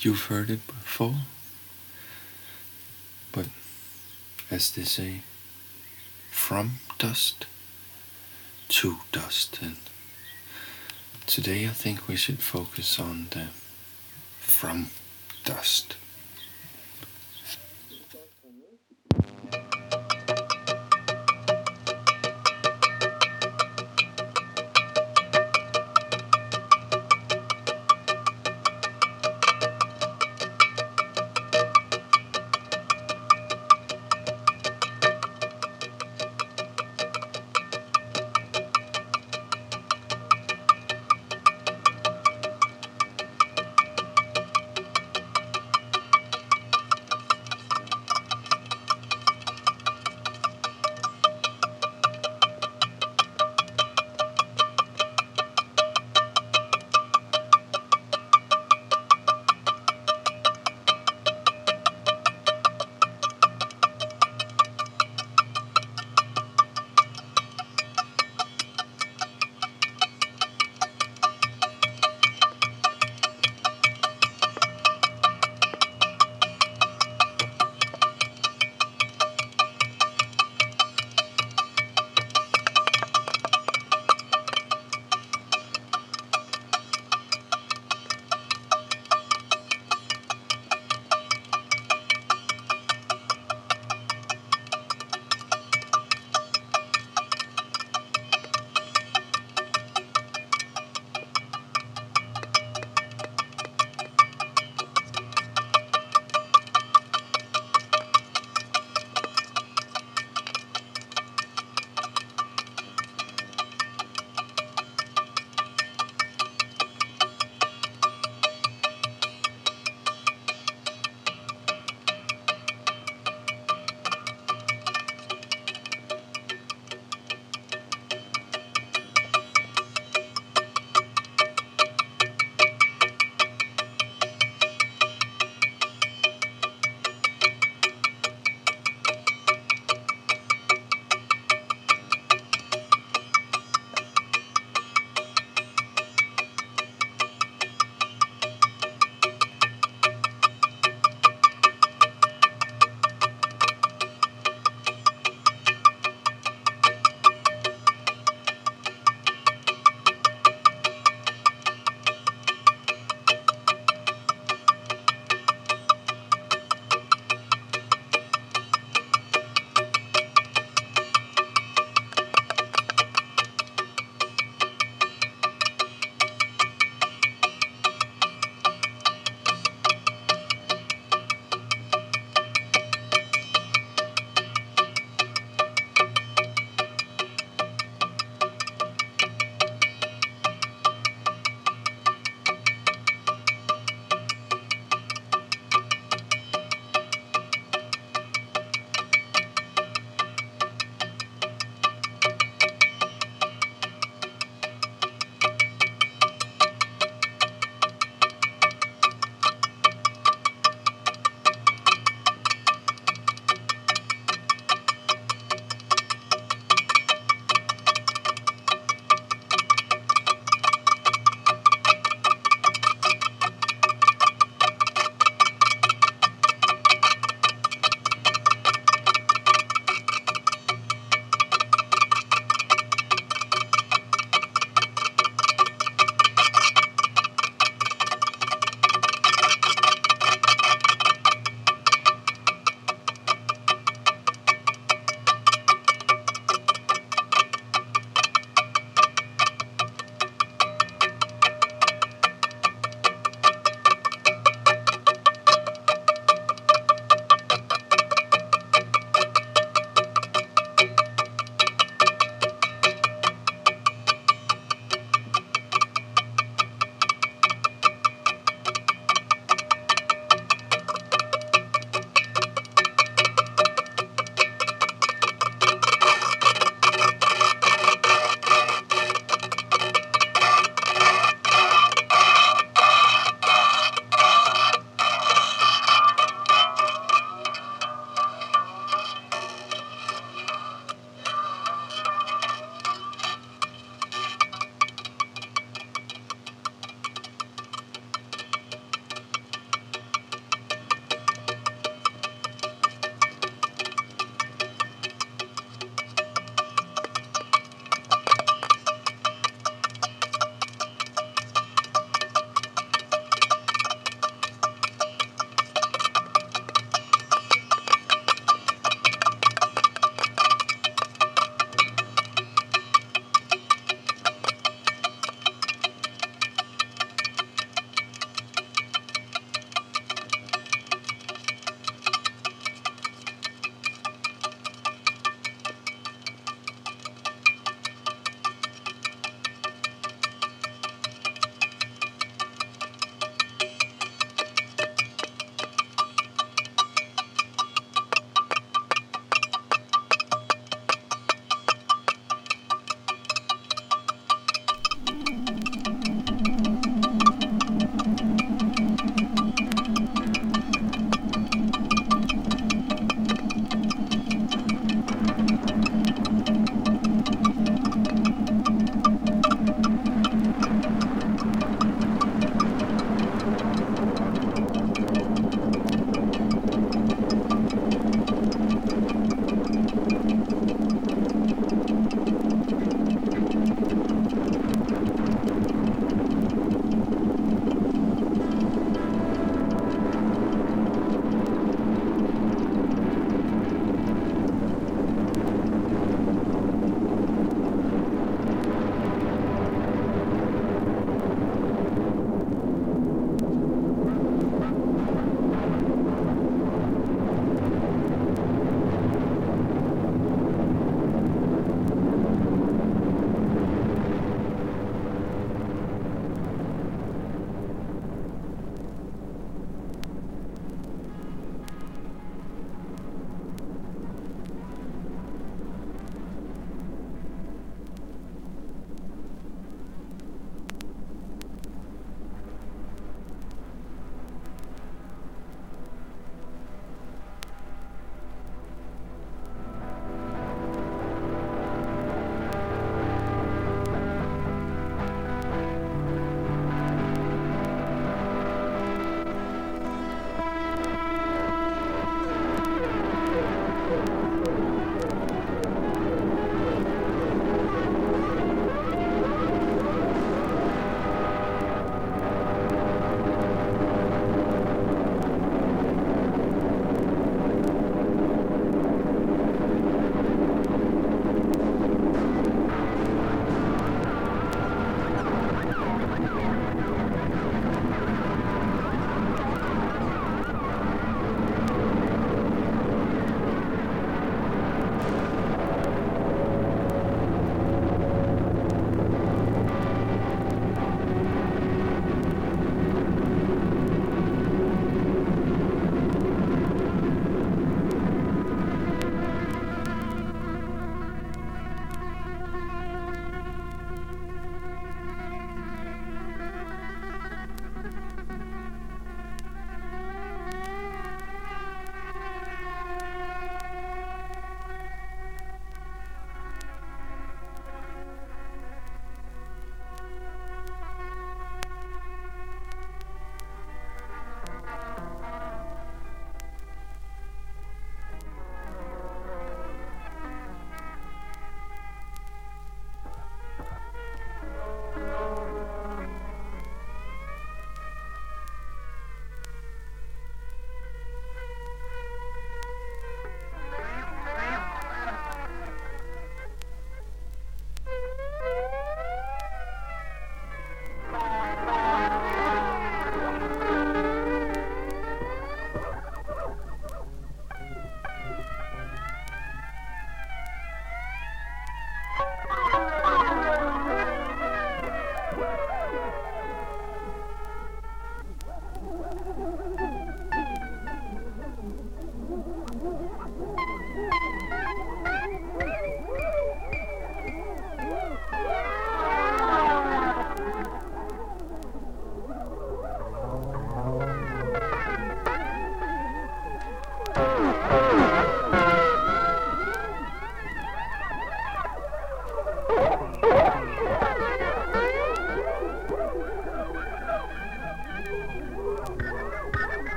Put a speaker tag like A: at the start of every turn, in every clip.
A: you've heard it before. But as they say, from dust to dust. And today I think we should focus on the from dust.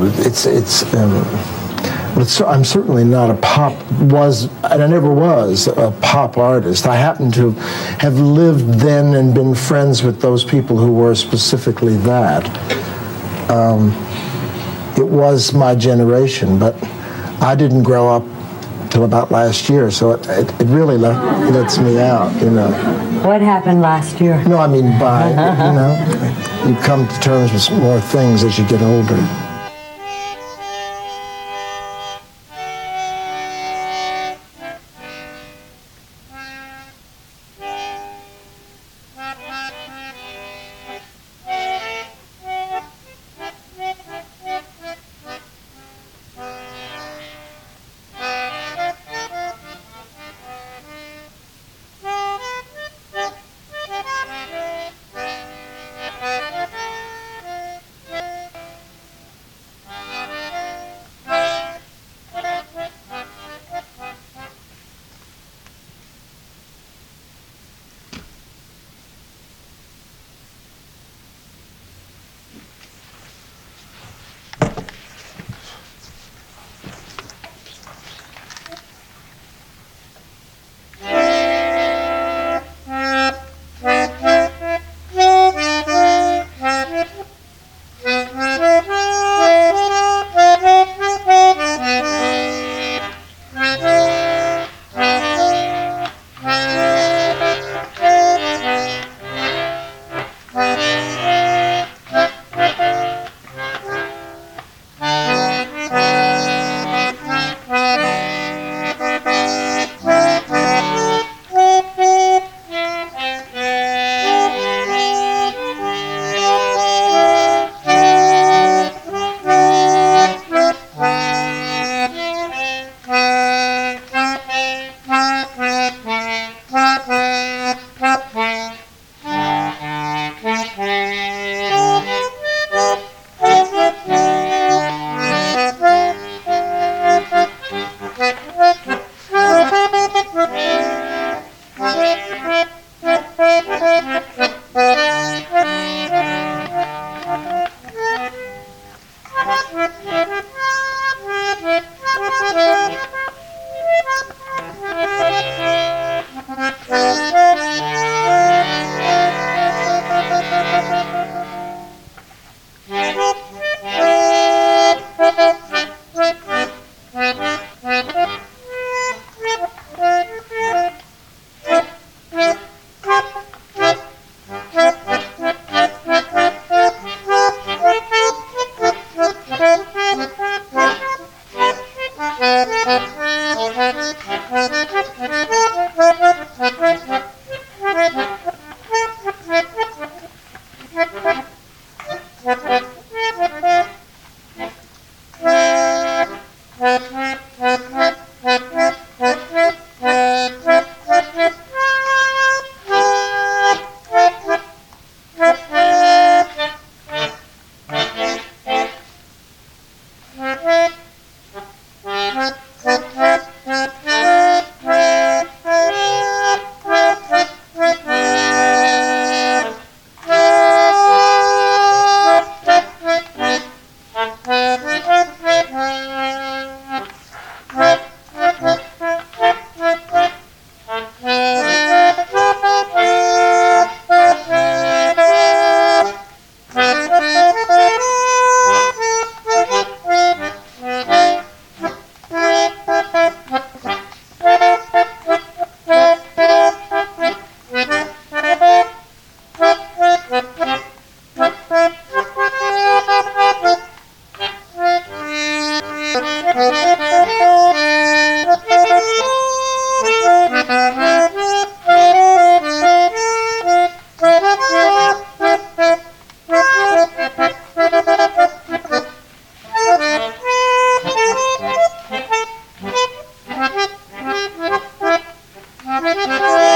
B: But it's it's. Um, but it's, I'm certainly not a pop was, and I never was a pop artist. I happen to have lived then and been friends with those people who were specifically that. Um, it was my generation, but I didn't grow up till about last year, so it, it, it really let, lets me out, you know.
C: What happened last year?
B: No, I mean by, you know, you come to terms with more things as you get older.
D: Oh!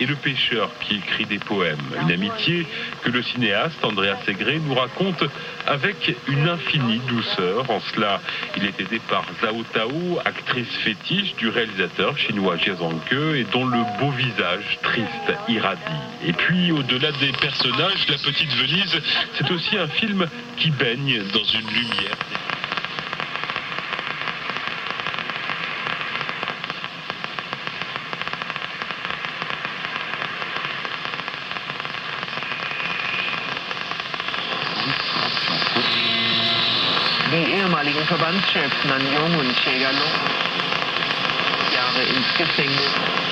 D: Et le pêcheur qui écrit des poèmes. Une amitié que le cinéaste Andrea Segre nous raconte avec une infinie douceur. En cela, il est aidé par Zhao Tao, actrice fétiche du réalisateur chinois Jia Zhangke et dont le beau visage triste irradie. Et puis, au-delà des personnages, La Petite Venise, c'est aussi un film qui baigne dans une lumière.
E: ehemaligen Verbandschef Nanjung und Che Jahre ins Gefängnis.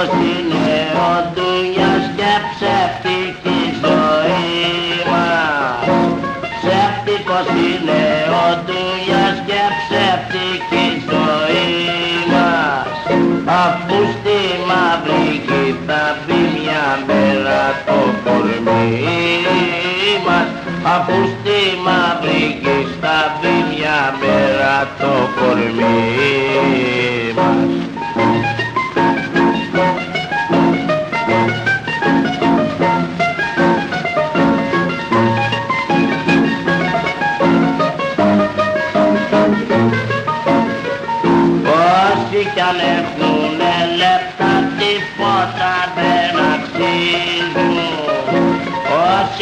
F: πως είναι ο και ψεύτικη ζωή μας. Ψεύτικος είναι ο δουλειάς και ψεύτικη ζωή μας. Αφού στη μαύρη θα μπει μια μέρα το κορμί μας αφού στη μαύρη θα μπει μια μέρα το κορμί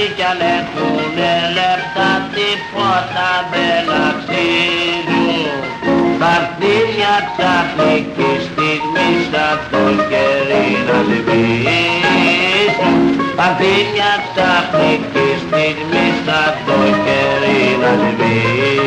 F: Όσοι κι αν έχουνε λεπτά τίποτα δεν αξίζουν Θα έρθει μια ξαφνική στιγμή σαν το κερί να σβήσουν Θα έρθει μια ξαφνική στιγμή σαν το κερί να σβήσουν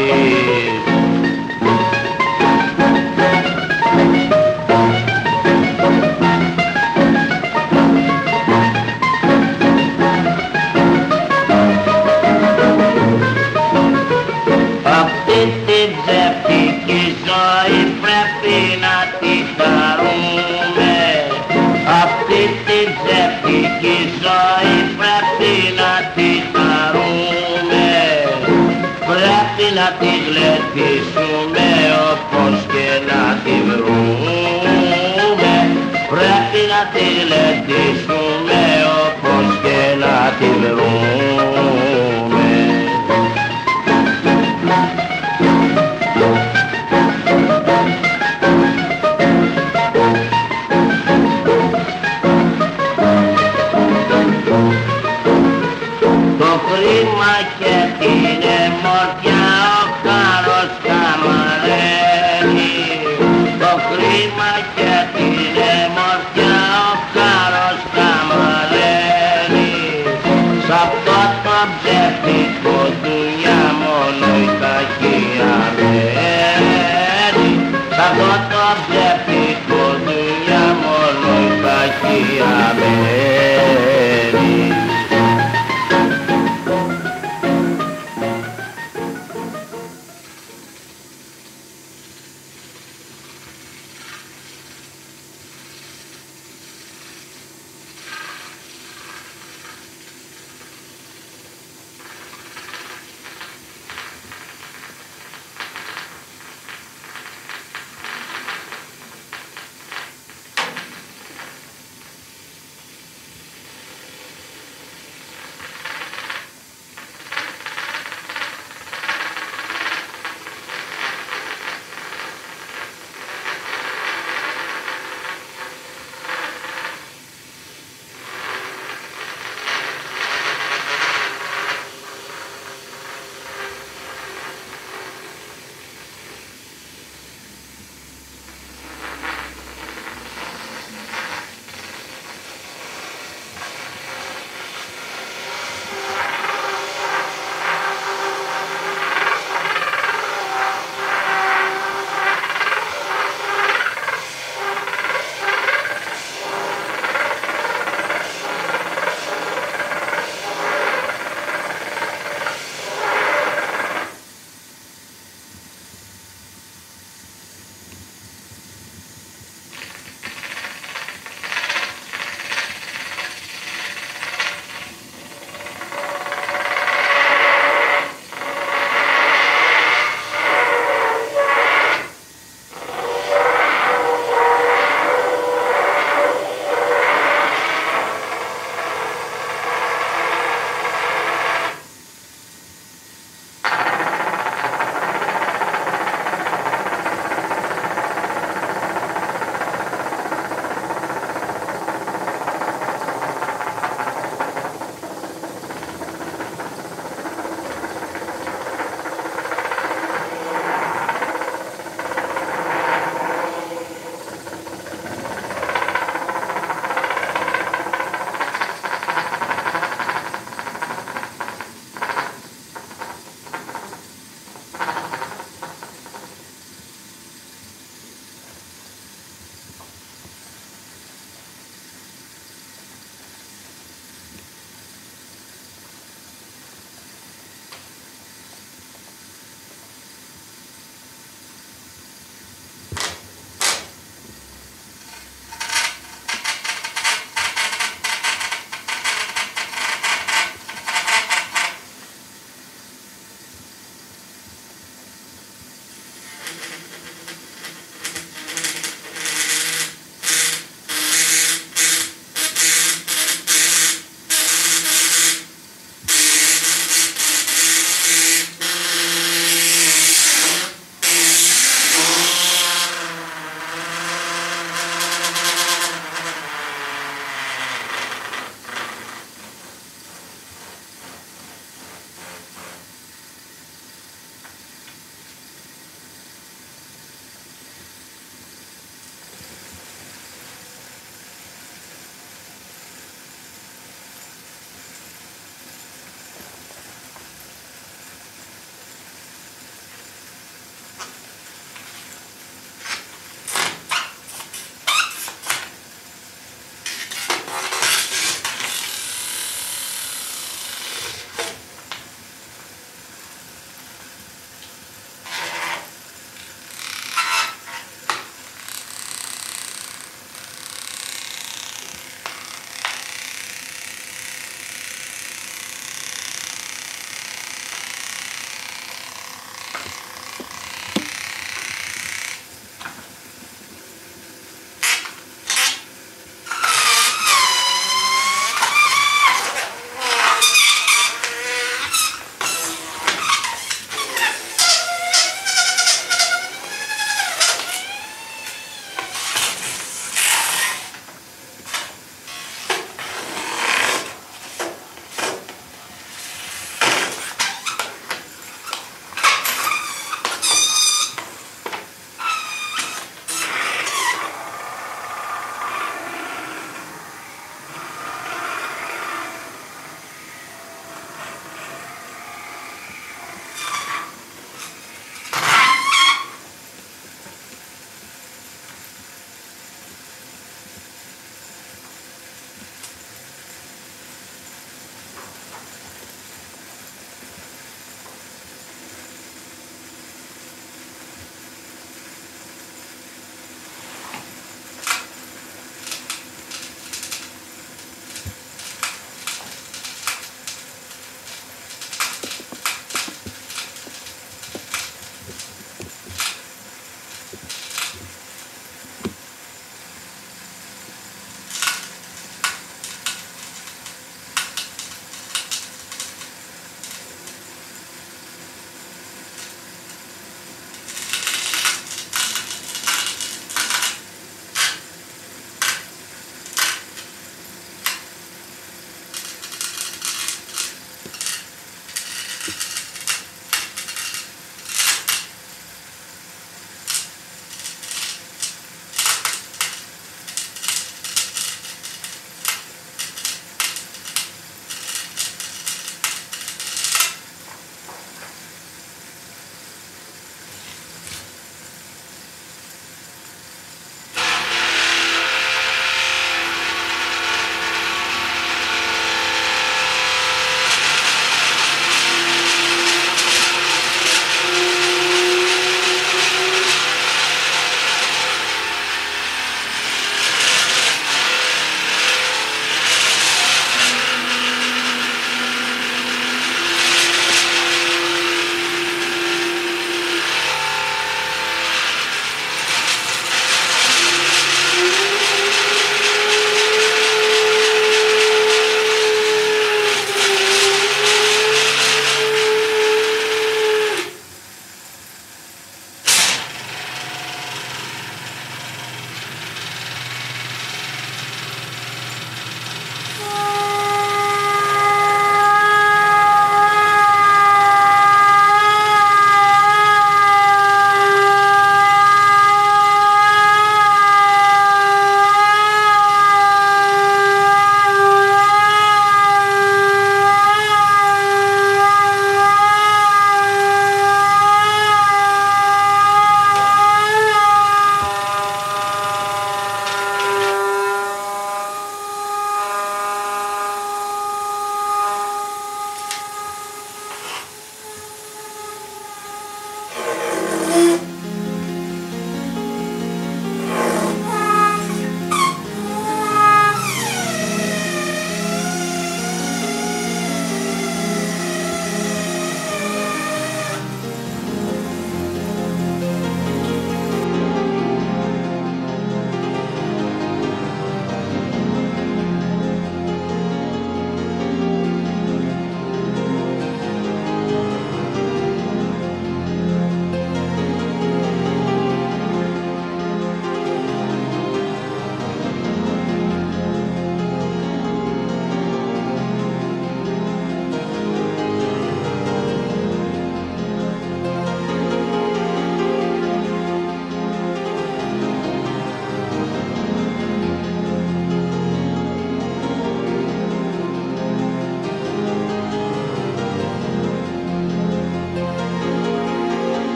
F: Το χρήμα και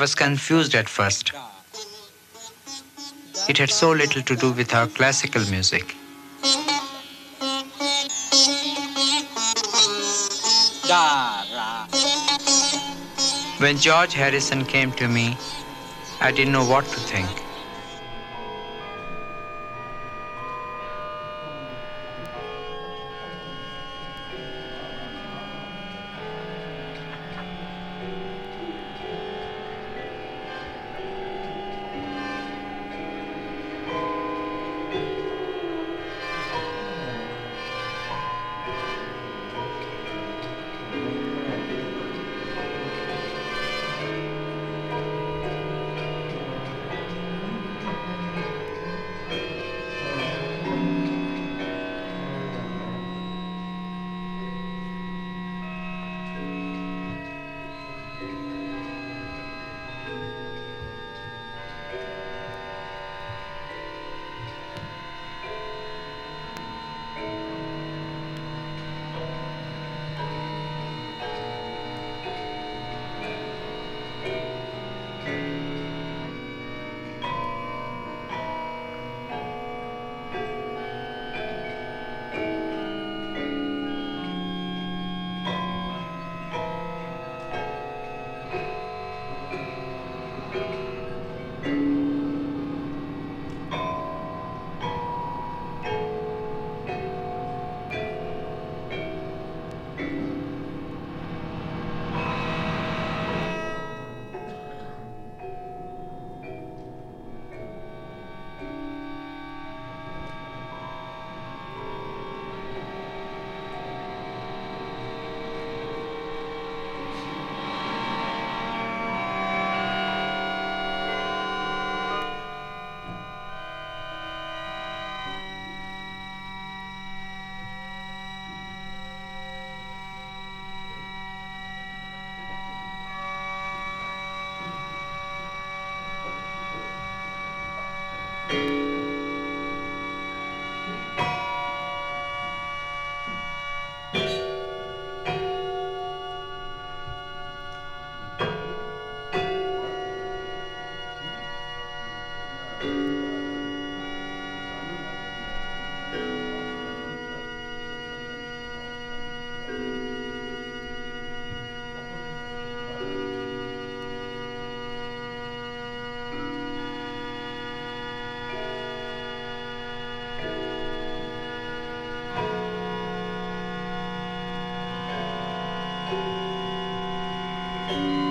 G: was confused at first. It had so little to do with our classical music. When George Harrison came to me, I didn't know what to think. Thank you.